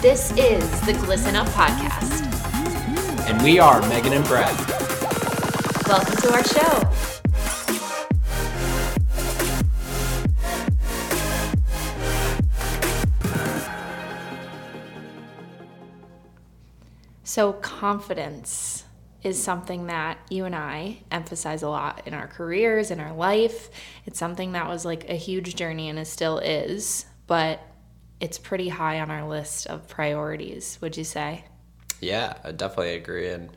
This is the Glisten Up Podcast. And we are Megan and Brad. Welcome to our show. So, confidence is something that you and I emphasize a lot in our careers, in our life. It's something that was like a huge journey and it still is, but it's pretty high on our list of priorities, would you say? Yeah, I definitely agree. And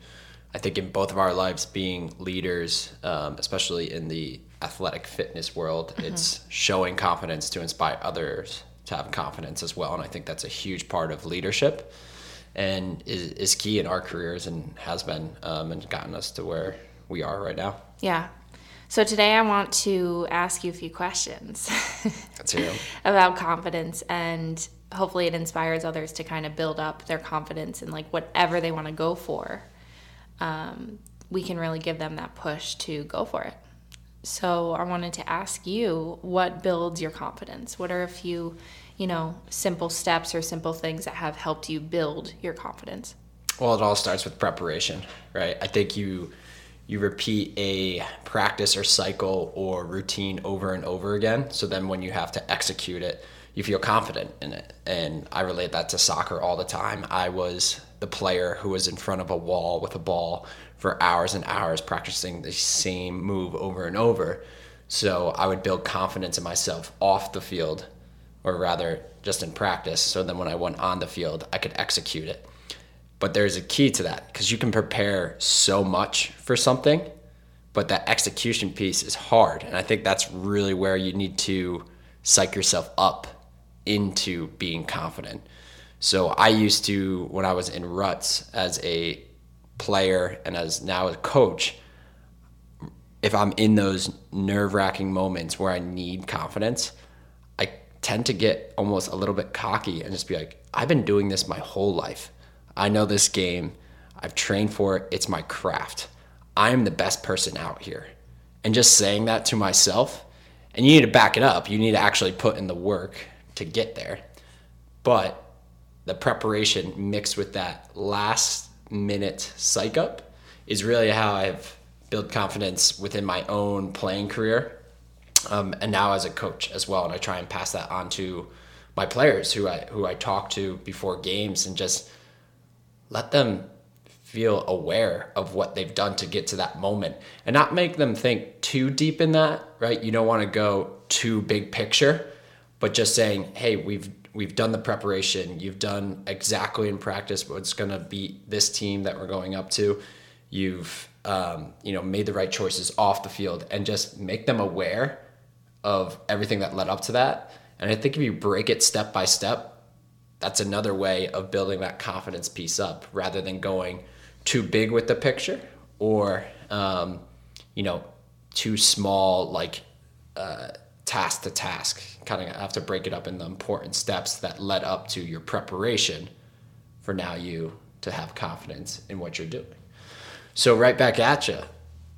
I think in both of our lives, being leaders, um, especially in the athletic fitness world, mm-hmm. it's showing confidence to inspire others to have confidence as well. And I think that's a huge part of leadership and is, is key in our careers and has been um, and gotten us to where we are right now. Yeah. So today I want to ask you a few questions about confidence and hopefully it inspires others to kind of build up their confidence in like whatever they want to go for. Um, we can really give them that push to go for it. So I wanted to ask you what builds your confidence? What are a few you know, simple steps or simple things that have helped you build your confidence? Well, it all starts with preparation, right? I think you you repeat a practice or cycle or routine over and over again. So then when you have to execute it, you feel confident in it. And I relate that to soccer all the time. I was the player who was in front of a wall with a ball for hours and hours practicing the same move over and over. So I would build confidence in myself off the field or rather just in practice. So then when I went on the field, I could execute it. But there's a key to that because you can prepare so much for something, but that execution piece is hard. And I think that's really where you need to psych yourself up into being confident. So I used to, when I was in ruts as a player and as now a coach, if I'm in those nerve wracking moments where I need confidence, I tend to get almost a little bit cocky and just be like, I've been doing this my whole life. I know this game. I've trained for it. It's my craft. I am the best person out here. And just saying that to myself, and you need to back it up. You need to actually put in the work to get there. But the preparation mixed with that last minute psych up is really how I've built confidence within my own playing career um, and now as a coach as well. And I try and pass that on to my players who I who I talk to before games and just let them feel aware of what they've done to get to that moment and not make them think too deep in that right? You don't want to go too big picture but just saying hey we've we've done the preparation. You've done exactly in practice what's going to be this team that we're going up to. You've um, you know made the right choices off the field and just make them aware of everything that led up to that. And I think if you break it step by step, that's another way of building that confidence piece up rather than going too big with the picture or, um, you know, too small, like uh, task to task. Kind of have to break it up in the important steps that led up to your preparation for now you to have confidence in what you're doing. So, right back at you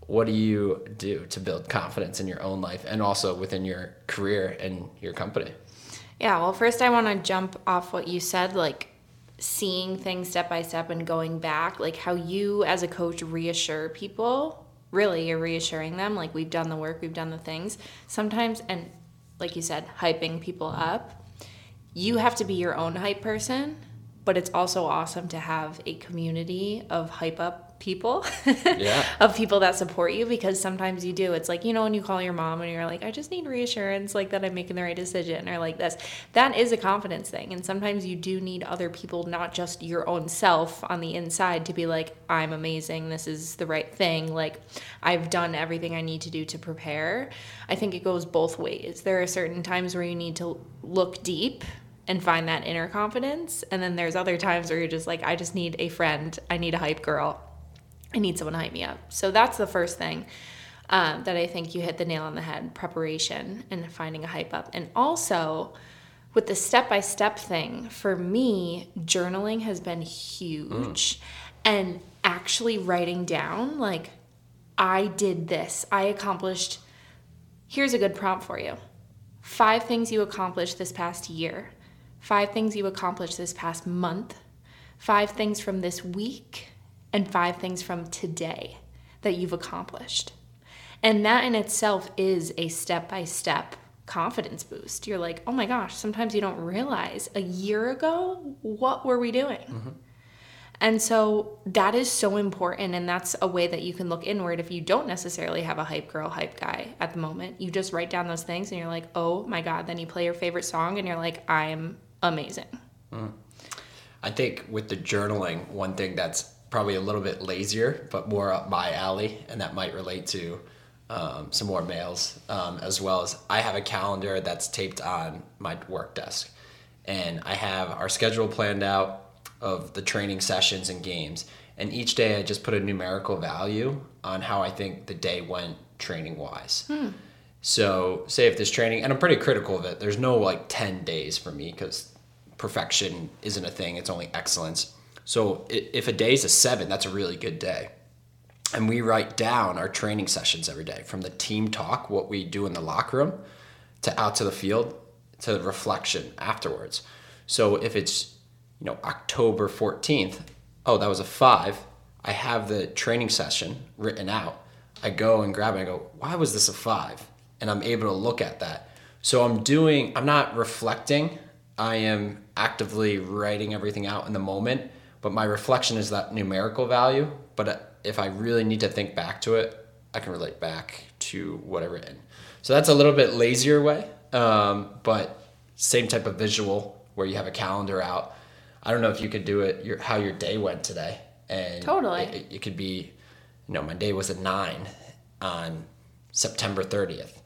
what do you do to build confidence in your own life and also within your career and your company? Yeah, well, first I want to jump off what you said, like seeing things step by step and going back, like how you as a coach reassure people. Really, you're reassuring them, like we've done the work, we've done the things. Sometimes, and like you said, hyping people up. You have to be your own hype person, but it's also awesome to have a community of hype up people yeah. of people that support you because sometimes you do it's like you know when you call your mom and you're like i just need reassurance like that i'm making the right decision or like this that is a confidence thing and sometimes you do need other people not just your own self on the inside to be like i'm amazing this is the right thing like i've done everything i need to do to prepare i think it goes both ways there are certain times where you need to look deep and find that inner confidence. And then there's other times where you're just like, I just need a friend. I need a hype girl. I need someone to hype me up. So that's the first thing um, that I think you hit the nail on the head preparation and finding a hype up. And also, with the step by step thing, for me, journaling has been huge. Mm. And actually writing down, like, I did this, I accomplished. Here's a good prompt for you five things you accomplished this past year, five things you accomplished this past month, five things from this week, and five things from today that you've accomplished. And that in itself is a step by step confidence boost. You're like, oh my gosh, sometimes you don't realize a year ago, what were we doing? Mm-hmm. And so that is so important. And that's a way that you can look inward if you don't necessarily have a hype girl, hype guy at the moment. You just write down those things and you're like, oh my God. Then you play your favorite song and you're like, I'm amazing. Mm. I think with the journaling, one thing that's probably a little bit lazier, but more up my alley, and that might relate to um, some more males, um, as well as I have a calendar that's taped on my work desk. And I have our schedule planned out of the training sessions and games. And each day I just put a numerical value on how I think the day went training wise. Hmm. So, say if this training, and I'm pretty critical of it, there's no like 10 days for me because perfection isn't a thing, it's only excellence. So, if a day is a seven, that's a really good day. And we write down our training sessions every day from the team talk, what we do in the locker room, to out to the field, to the reflection afterwards. So, if it's you know, October 14th, oh, that was a five. I have the training session written out. I go and grab it and I go, why was this a five? And I'm able to look at that. So I'm doing, I'm not reflecting. I am actively writing everything out in the moment, but my reflection is that numerical value. But if I really need to think back to it, I can relate back to what I written. So that's a little bit lazier way, um, but same type of visual where you have a calendar out I don't know if you could do it your how your day went today, and totally it, it could be, you know, my day was a nine on September thirtieth,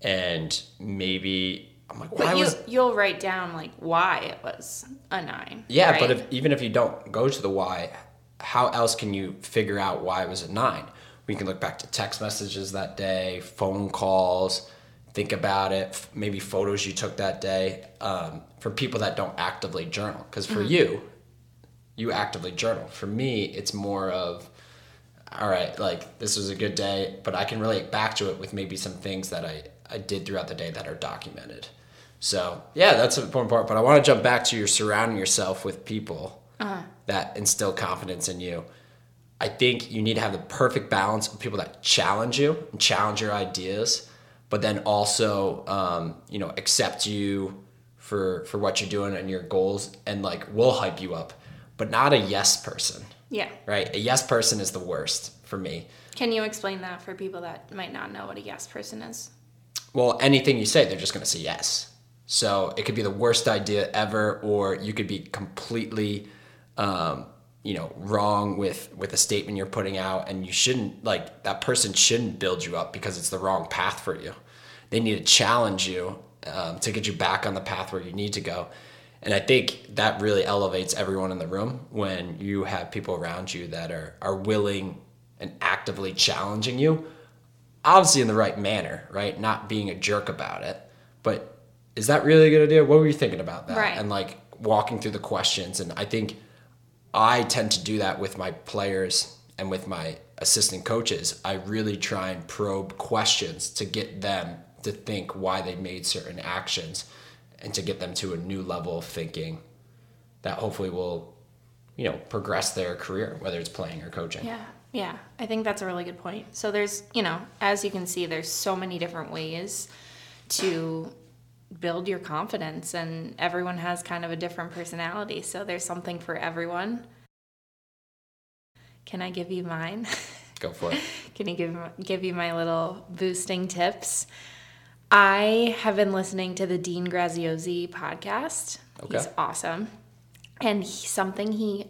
and maybe I'm like, why but you, was you'll write down like why it was a nine. Yeah, right? but if even if you don't go to the why, how else can you figure out why it was a nine? We can look back to text messages that day, phone calls, think about it, maybe photos you took that day. Um, for people that don't actively journal. Because for mm-hmm. you, you actively journal. For me, it's more of, all right, like this was a good day, but I can relate back to it with maybe some things that I, I did throughout the day that are documented. So yeah, that's an important part. But I want to jump back to your surrounding yourself with people uh-huh. that instill confidence in you. I think you need to have the perfect balance of people that challenge you and challenge your ideas, but then also, um, you know, accept you for for what you're doing and your goals and like will hype you up but not a yes person yeah right a yes person is the worst for me can you explain that for people that might not know what a yes person is well anything you say they're just going to say yes so it could be the worst idea ever or you could be completely um, you know wrong with with a statement you're putting out and you shouldn't like that person shouldn't build you up because it's the wrong path for you they need to challenge you um, to get you back on the path where you need to go. And I think that really elevates everyone in the room when you have people around you that are, are willing and actively challenging you, obviously in the right manner, right? Not being a jerk about it. But is that really a good idea? What were you thinking about that? Right. And like walking through the questions. And I think I tend to do that with my players and with my assistant coaches. I really try and probe questions to get them to think why they made certain actions and to get them to a new level of thinking that hopefully will you know progress their career whether it's playing or coaching yeah yeah i think that's a really good point so there's you know as you can see there's so many different ways to build your confidence and everyone has kind of a different personality so there's something for everyone can i give you mine go for it can you give give you my little boosting tips I have been listening to the Dean Graziosi podcast. Okay. He's awesome. And he, something he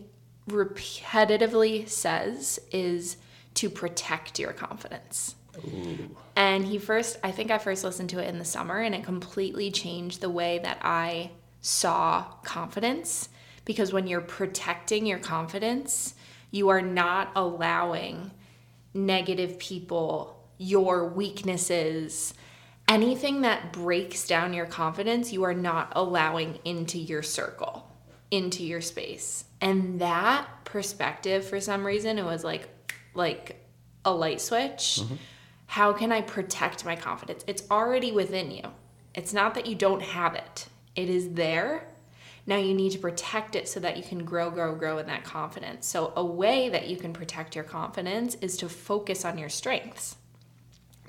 repetitively says is to protect your confidence. Ooh. And he first, I think I first listened to it in the summer, and it completely changed the way that I saw confidence. Because when you're protecting your confidence, you are not allowing negative people, your weaknesses, anything that breaks down your confidence, you are not allowing into your circle, into your space. And that perspective, for some reason, it was like, like a light switch. Mm-hmm. How can I protect my confidence? It's already within you. It's not that you don't have it, it is there. Now you need to protect it so that you can grow, grow, grow in that confidence. So, a way that you can protect your confidence is to focus on your strengths.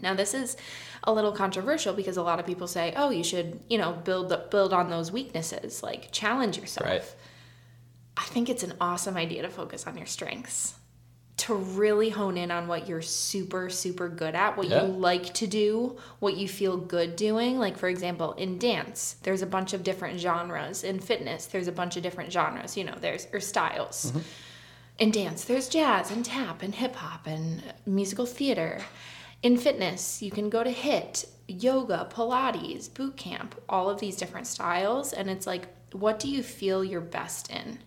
Now, this is a little controversial because a lot of people say, "Oh, you should, you know, build build on those weaknesses, like challenge yourself." Right. I think it's an awesome idea to focus on your strengths to really hone in on what you're super super good at what Yeah. you like to do what you feel good doing. Like for example in dance there's a bunch of different genres. In fitness there's a bunch of different genres. You know there's or styles. Mm-hmm. In dance there's jazz and tap and hip hop and musical theater. In fitness you can go to HIIT yoga pilates boot camp all of these different styles. And it's like what do you feel you're best in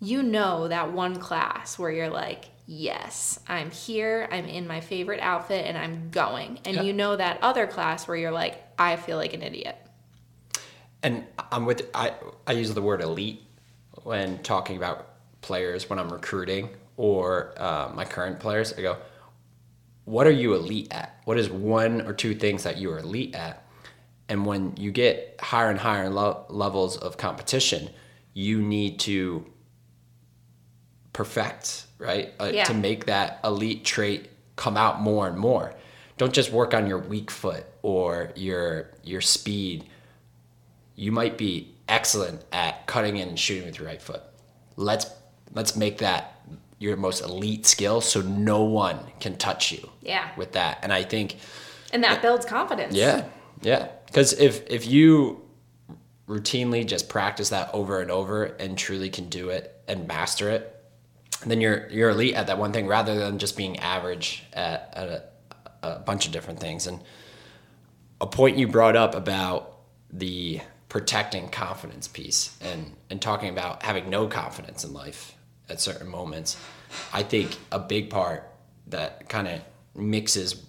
you know that one class where you're like, yes, I'm here, I'm in my favorite outfit, and I'm going. And Yeah. you know that other class where you're like, I feel like an idiot. And I'm with I I use the word elite when talking about players when I'm recruiting or uh, my current players. I go, what are you elite at? What is one or two things that you are elite at? And when you get higher and higher lo- levels of competition, you need to perfect, right? Uh, Yeah. To make that elite trait come out more and more. Don't just work on your weak foot or your your speed. You might be excellent at cutting in and shooting with your right foot. Let's let's make that your most elite skill so no one can touch you Yeah. with that. And I think And that builds confidence. yeah, yeah. Because if if you routinely just practice that over and over and truly can do it and master it, then you're you're elite at that one thing rather than just being average at, at a, a bunch of different things. And a point you brought up about the protecting confidence piece and and talking about having no confidence in life at certain moments, I think a big part that kind of mixes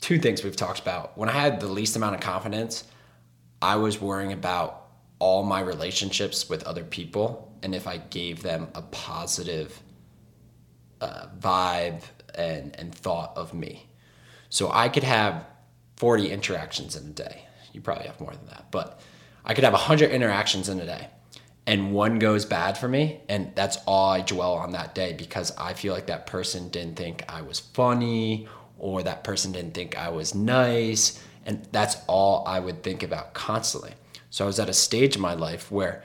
two things we've talked about. When I had the least amount of confidence, I was worrying about all my relationships with other people and if I gave them a positive uh, vibe and, and thought of me. So I could have 40 interactions in a day. You probably have more than that, but I could have 100 interactions in a day. And one goes bad for me, and that's all I dwell on that day because I feel like that person didn't think I was funny or that person didn't think I was nice. And that's all I would think about constantly. So I was at a stage in my life where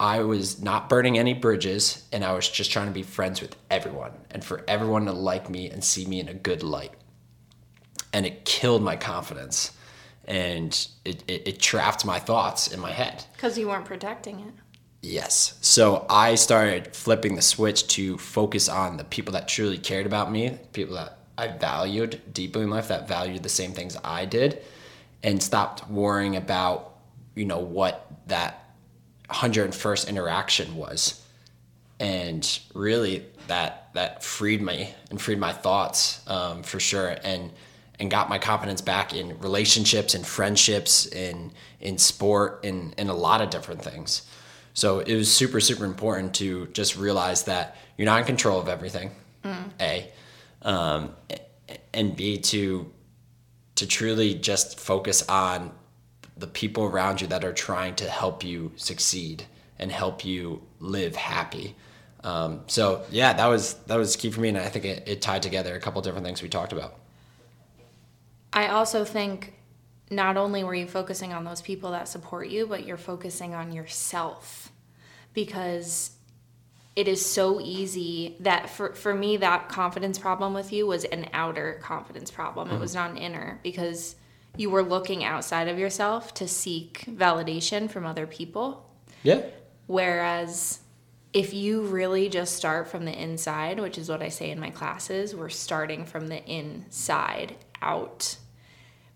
I was not burning any bridges and I was just trying to be friends with everyone and for everyone to like me and see me in a good light. And it killed my confidence and it, it, it trapped my thoughts in my head. Because you weren't protecting it. Yes. So I started flipping the switch to focus on the people that truly cared about me, people that I valued deeply in life, that valued the same things I did, and stopped worrying about, you know, what that 101st interaction was. And really that that freed me and freed my thoughts um, for sure and and got my confidence back in relationships and friendships in in sport in in a lot of different things. So it was super, super important to just realize that you're not in control of everything. A, um, and B to to truly just focus on the people around you that are trying to help you succeed and help you live happy. Um, so yeah, that was that was key for me, and I think it, it tied together a couple different things we talked about. I also think not only were you focusing on those people that support you, but you're focusing on yourself because it is so easy that for, for me that confidence problem with you was an outer confidence problem it was not an inner because you were looking outside of yourself to seek validation from other people Yeah, Whereas if you really just start from the inside, which is what I say in my classes, we're starting from the inside out.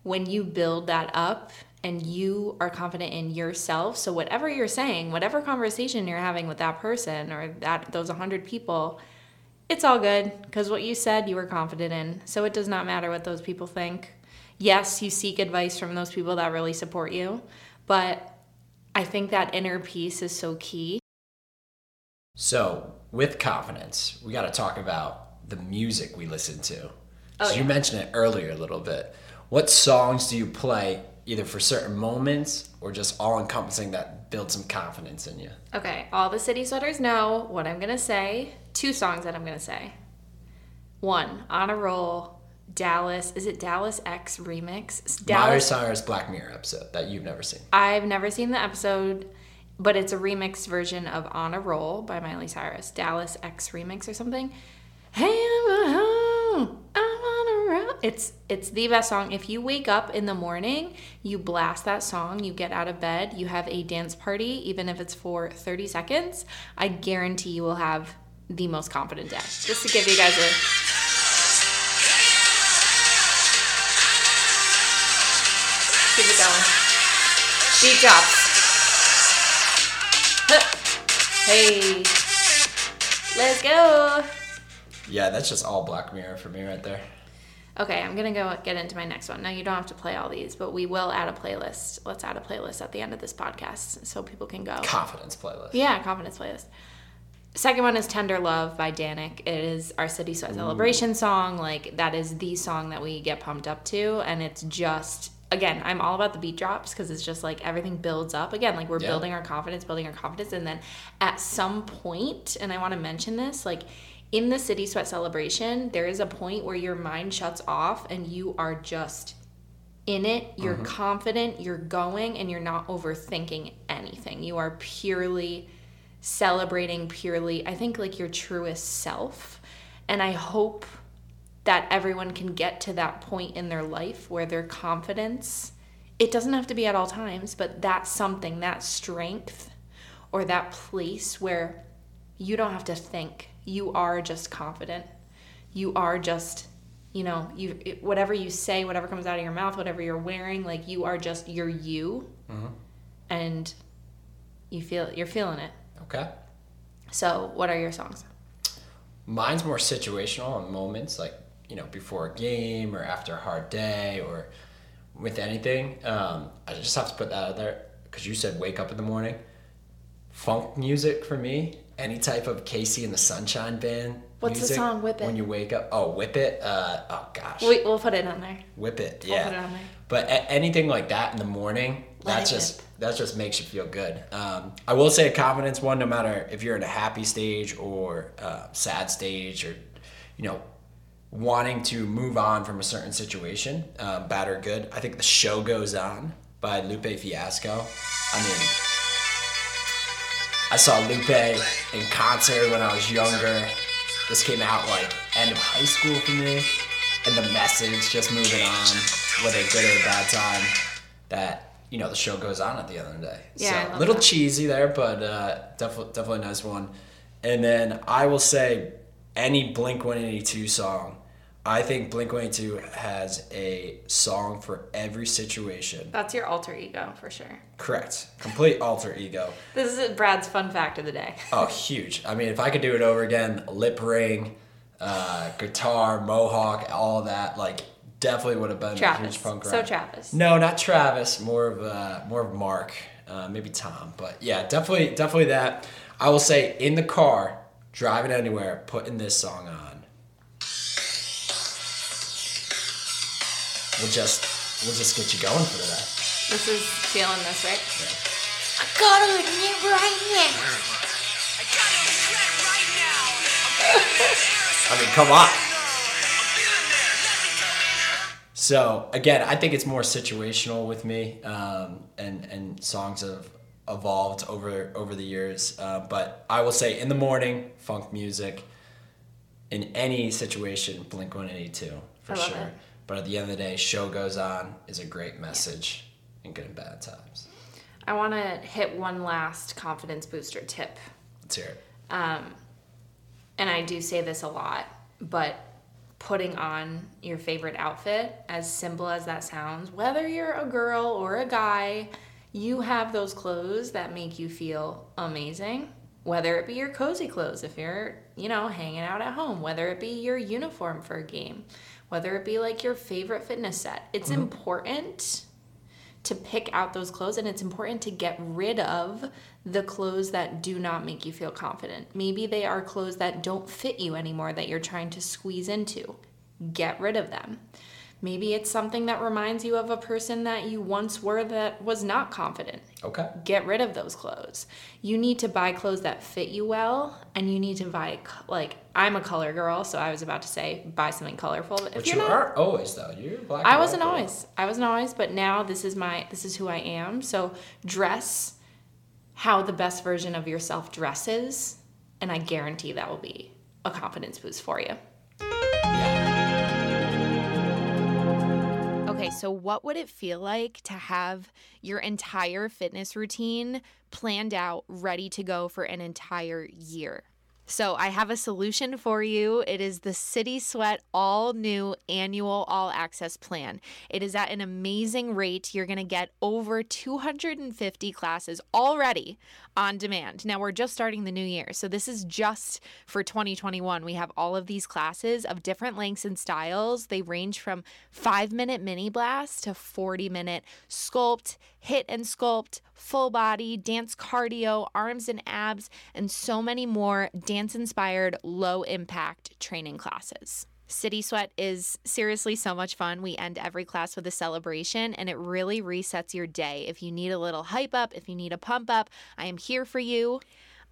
When you build that up and you are confident in yourself, so whatever you're saying, whatever conversation you're having with that person or that those 100 people, it's all good because what you said you were confident in. So it does not matter what those people think. Yes, you seek advice from those people that really support you, but I think that inner peace is so key. So, with confidence, we got to talk about the music we listen to. Oh, so you mentioned it earlier a little bit. What songs do you play either for certain moments or just all encompassing that build some confidence in you. Okay, all the city sweaters know what I'm gonna say. Two songs that I'm gonna say. One, on a roll, Dallas. Is it Dallas X remix? Miley Dallas. Cyrus Black Mirror episode that you've never seen. I've never seen the episode, but it's a remix version of On a Roll by Miley Cyrus. Dallas X remix or something. Hey, I'm home. I'm on a roll. It's it's the best song. If you wake up in the morning, you blast that song, you get out of bed, you have a dance party, even if it's for 30 seconds, I guarantee you will have the most confident day. Just to give you guys a it going. Beat drops. Hey, let's go. Yeah, that's just all Black Mirror for me right there. Okay, I'm gonna go get into my next one. Now you don't have to play all these, but we will add a playlist. Let's add a playlist at the end of this podcast so people can go. Confidence playlist. Yeah, confidence playlist. Second one is Tender Love by Danik. It is our City celebration song. Like that is the song that we get pumped up to, and it's just again, I'm all about the beat drops because it's just like everything builds up. Again, like we're Yeah. building our confidence, building our confidence, and then at some point, and I want to mention this, like in the City Sweat celebration, there is a point where your mind shuts off and you are just in it. You're mm-hmm. confident, you're going, and you're not overthinking anything. You are purely celebrating, purely, I think, like your truest self. And I hope that everyone can get to that point in their life where their confidence, it doesn't have to be at all times, but that something, that strength or that place where you don't have to think. You are just confident. You are just, you know, you it- whatever you say, whatever comes out of your mouth, whatever you're wearing, like you are just you're you, mm-hmm. and you feel you're feeling it. Okay. So, what are your songs? Mine's more situational in moments like, you know, before a game or after a hard day or with anything. Um, I just have to put that out there because you said wake up in the morning. Funk music for me, any type of KC and the Sunshine Band. What's the song? Whip It. When you wake up. Oh, Whip It. Uh, oh, gosh. We, we'll put it on there. Whip It. We'll Yeah. put it on there. But a- anything like that in the morning, Let that's just rip. that just makes you feel good. Um, I will say a confidence one, no matter if you're in a happy stage or uh, sad stage or you know wanting to move on from a certain situation, um, bad or good. I think the show goes on by Lupe Fiasco. I mean, I saw Lupe in concert when I was younger. This came out like end of high school for me, and the message just moving on, whether good or a bad time, that you know the show goes on at the end of the day. Yeah, so a little that. cheesy there, but uh, definitely definitely a nice one. And then I will say any Blink One Eighty Two song. I think Blink One Eighty Two has a song for every situation. That's your alter ego for sure. Correct. Complete alter ego. This is Brad's fun fact of the day. Oh, huge. I mean, if I could do it over again, lip ring, uh, guitar, mohawk, all that, like definitely would have been a huge punk rock. So Travis. No, not Travis. More of uh, more of Mark. Uh, maybe Tom. But yeah, definitely, definitely that. I will say in the car, driving anywhere, putting this song on. We'll just we'll just get you going for the day. This is feeling this, right? I gotta admit right now. I gotta admit right now. I mean, come on. So again, I think it's more situational with me, um, and and songs have evolved over over the years. Uh, but I will say, in the morning, funk music. In any situation, Blink One Eighty Two for I love sure. it. But at the end of the day, show goes on is a great message in good and bad times. I want to hit one last confidence booster tip. Let's hear it. Um, and I do say this a lot, but putting on your favorite outfit, as simple as that sounds, whether you're a girl or a guy, you have those clothes that make you feel amazing. Whether it be your cozy clothes, if you're, you know, hanging out at home, whether it be your uniform for a game, whether it be like your favorite fitness set. It's mm-hmm. important to pick out those clothes and it's important to get rid of the clothes that do not make you feel confident. Maybe they are clothes that don't fit you anymore that you're trying to squeeze into. Get rid of them. Maybe it's something that reminds you of a person that you once were that was not confident. Okay. Get rid of those clothes. You need to buy clothes that fit you well, and you need to buy, like, I'm a color girl, so I was about to say buy something colorful. But But you're you not, aren't always though. You're black. I wasn't girl. always. I wasn't always, but now this is my this is who I am. So dress how the best version of yourself dresses, and I guarantee that will be a confidence boost for you. Okay, mm. so what would it feel like to have your entire fitness routine planned out, ready to go for an entire year? So, I have a solution for you. It is the City Sweat all new annual all access plan. It is at an amazing rate. You're going to get over 250 classes already on demand. Now, we're just starting the new year. So, this is just for 2021. We have all of these classes of different lengths and styles. They range from five minute mini blast to 40 minute sculpt, HIIT and sculpt, full body, dance cardio, arms and abs, and so many more dance inspired, low impact training classes. City Sweat is seriously so much fun. We end every class with a celebration and it really resets your day. If you need a little hype up, if you need a pump up, I am here for you.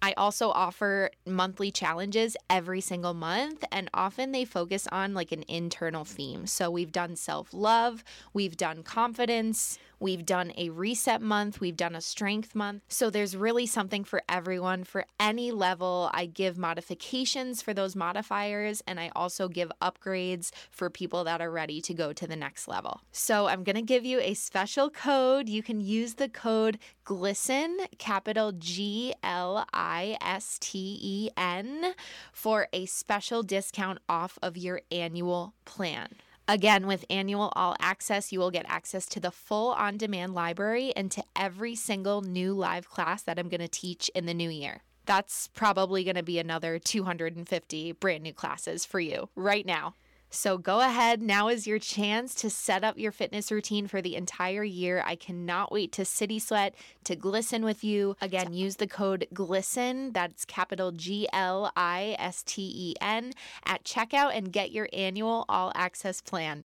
I also offer monthly challenges every single month, and often they focus on like an internal theme. So we've done self love, we've done confidence, we've done a reset month, we've done a strength month. So there's really something for everyone for any level. I give modifications for those modifiers, and I also give upgrades for people that are ready to go to the next level. So I'm going to give you a special code. You can use the code GLISTEN, capital G L I S T E N, for a special discount off of your annual plan. Again, with annual all access, you will get access to the full on demand library and to every single new live class that I'm going to teach in the new year. That's probably going to be another 250 brand new classes for you right now. So go ahead. Now is your chance to set up your fitness routine for the entire year. I cannot wait to City Sweat, to glisten with you. Again, use the code GLISTEN, that's capital G L I S T E N, at checkout and get your annual all access plan.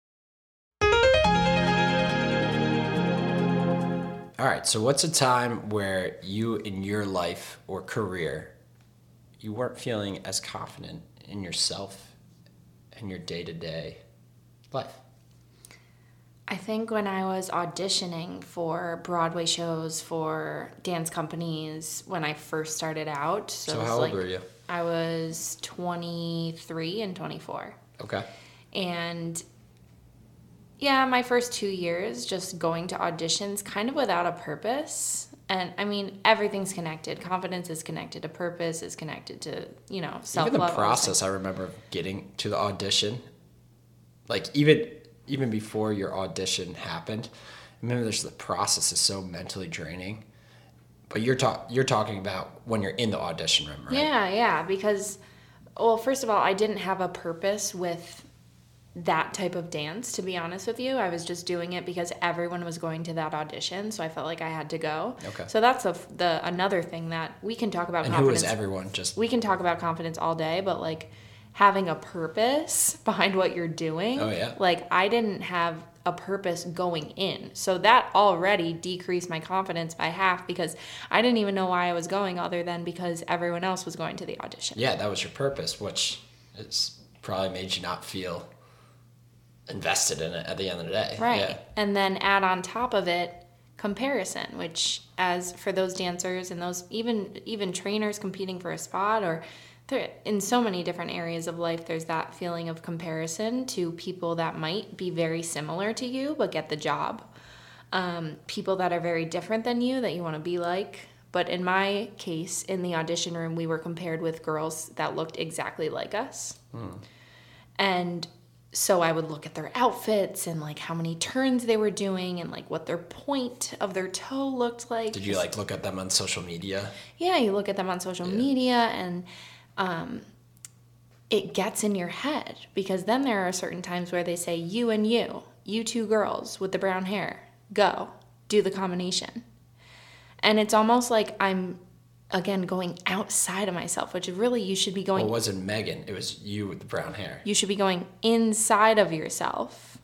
All right. So, what's a time where you in your life or career you weren't feeling as confident in yourself and your day to day life? I think when I was auditioning for Broadway shows for dance companies when I first started out. So, So, how old like- were you? I was 23 and 24. Okay. And yeah, my first two years just going to auditions kind of without a purpose. And I mean, everything's connected. Confidence is connected to purpose, is connected to, you know, self Even the process, I remember getting to the audition, like even even before your audition happened. I remember there's the process is so mentally draining. But you're talk you're talking about when you're in the audition room, right? Yeah, yeah. Because, well, first of all, I didn't have a purpose with that type of dance, to be honest with you. I was just doing it because everyone was going to that audition. So I felt like I had to go. Okay. So that's the, the another thing that we can talk about And who confidence. is everyone? Just we can talk about confidence all day, but like having a purpose behind what you're doing. Oh, yeah. Like I didn't have a purpose going in. So that already decreased my confidence by half because I didn't even know why I was going other than because everyone else was going to the audition. yeah, that was your purpose, which is probably made you not feel invested in it at the end of the day. Right. Yeah. And then add on top of it comparison, which as for those dancers and those even even trainers competing for a spot or in so many different areas of life there's that feeling of comparison to people that might be very similar to you but get the job. Um, people that are very different than you that you want to be like. But in my case, in the audition room, we were compared with girls that looked exactly like us. And so I would look at their outfits and like how many turns they were doing and like what their point of their toe looked like. Did you like look at them on social media? Yeah, you look at them on social media and um, it gets in your head because then there are certain times where they say, you and you, you two girls with the brown hair, go, do the combination. And it's almost like I'm, again, going outside of myself, which really you should be going Well, it wasn't Megan. It was you with the brown hair. you should be going inside of yourself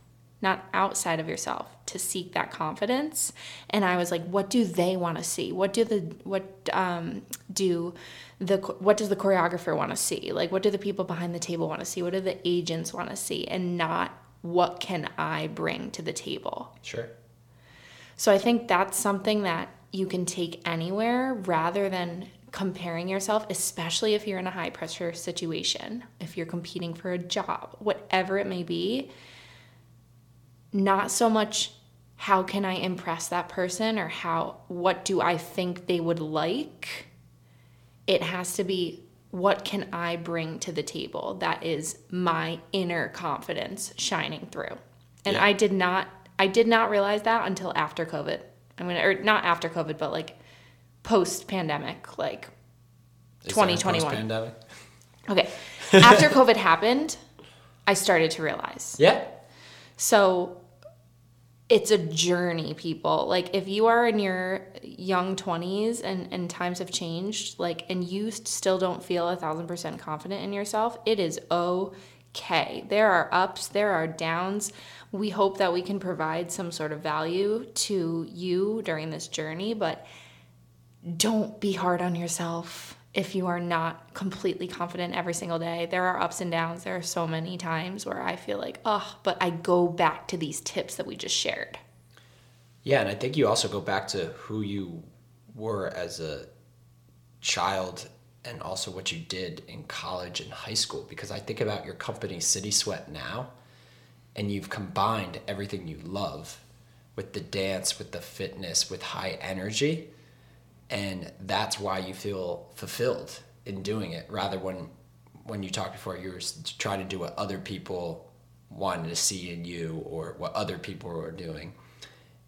not outside of yourself, to seek that confidence. And I was like, what do they want to see? What do the what um, do the what does the choreographer want to see? Like, what do the people behind the table want to see? What do the agents want to see? And not what can I bring to the table? Sure. So I think that's something that you can take anywhere rather than comparing yourself, especially if you're in a high pressure situation, if you're competing for a job, whatever it may be. Not so much how can I impress that person or how what do I think they would like? It has to be what can I bring to the table that is my inner confidence shining through. And Yeah. I did not I did not realize that until after COVID. I mean or not after COVID, but like post pandemic, like 2021. post-pandemic? okay. After COVID happened, I started to realize. Yeah. So it's a journey, people. Like if you are in your young 20s and, and times have changed, like and you still don't feel a thousand percent confident in yourself, it is okay. There are ups, there are downs. We hope that we can provide some sort of value to you during this journey, but don't be hard on yourself if you are not completely confident every single day. There are ups and downs. There are so many times where I feel like, oh, but I go back to these tips that we just shared. Yeah, and I think you also go back to who you were as a child and also what you did in college and high school because I think about your company City Sweat now and you've combined everything you love with the dance, with the fitness, with high energy and that's why you feel fulfilled in doing it rather when when you talked before you were trying to do what other people wanted to see in you or what other people were doing.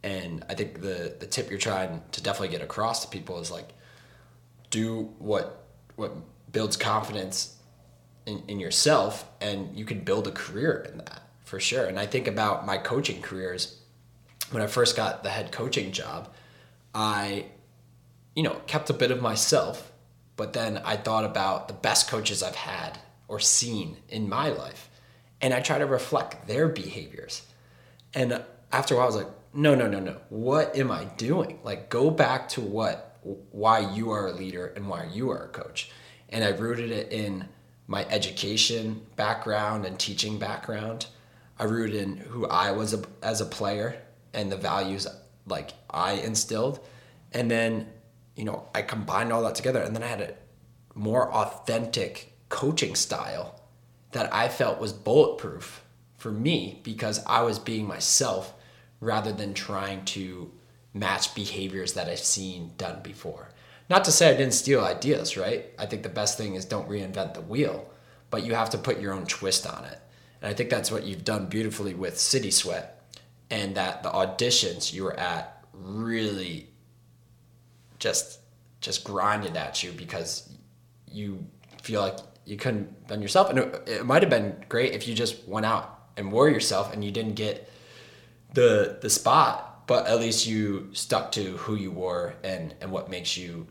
And i think the the tip you're trying to definitely get across to people is like do what what builds confidence in, in yourself and you can build a career in that for sure and i think about my coaching careers when i first got the head coaching job i you know kept a bit of myself but then i thought about the best coaches i've had or seen in my life and i try to reflect their behaviors and after a while, I was like, no, no, no, no. What am I doing? Like, go back to what, why you are a leader and why you are a coach. And I rooted it in my education background and teaching background. I rooted in who I was a, as a player and the values like I instilled. And then, you know, I combined all that together. And then I had a more authentic coaching style that I felt was bulletproof for me because I was being myself rather than trying to match behaviors that I've seen done before. Not to say I didn't steal ideas, right? I think the best thing is don't reinvent the wheel, but you have to put your own twist on it. And I think that's what you've done beautifully with City Sweat and that the auditions you were at really just just grinded at you because you feel like you couldn't been yourself and it, it might have been great if you just went out and wore yourself and you didn't get the the spot but at least you stuck to who you were and and what makes you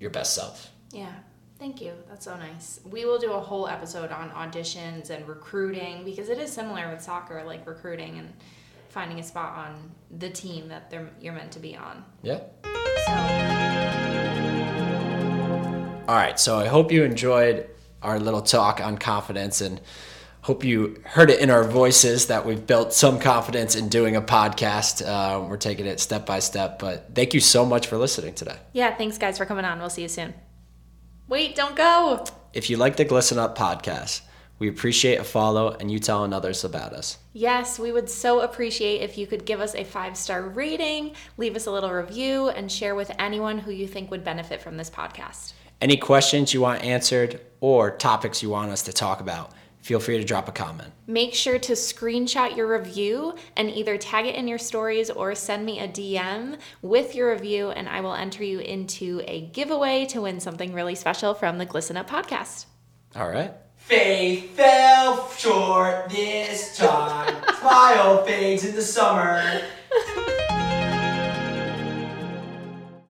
your best self Yeah. Thank you. That's so nice. We will do a whole episode on auditions and recruiting because it is similar with soccer, like recruiting and finding a spot on the team that they're, you're meant to be on. yeah So, all right so i hope you enjoyed our little talk on confidence and hope you heard it in our voices that we've built some confidence in doing a podcast uh, we're taking it step by step but thank you so much for listening today yeah, thanks guys for coming on. We'll see you soon. Wait, don't go. If you like the Glisten Up podcast, we appreciate a follow and you telling others about us. Yes, we would so appreciate if you could give us a five star rating, leave us a little review, and share with anyone who you think would benefit from this podcast. Any questions you want answered or topics you want us to talk about, feel free to drop a comment. Make sure to screenshot your review and either tag it in your stories or send me a DM with your review, and I will enter you into a giveaway to win something really special from the Glisten Up podcast. All right. Faith fell short this time. Smile fades in the summer.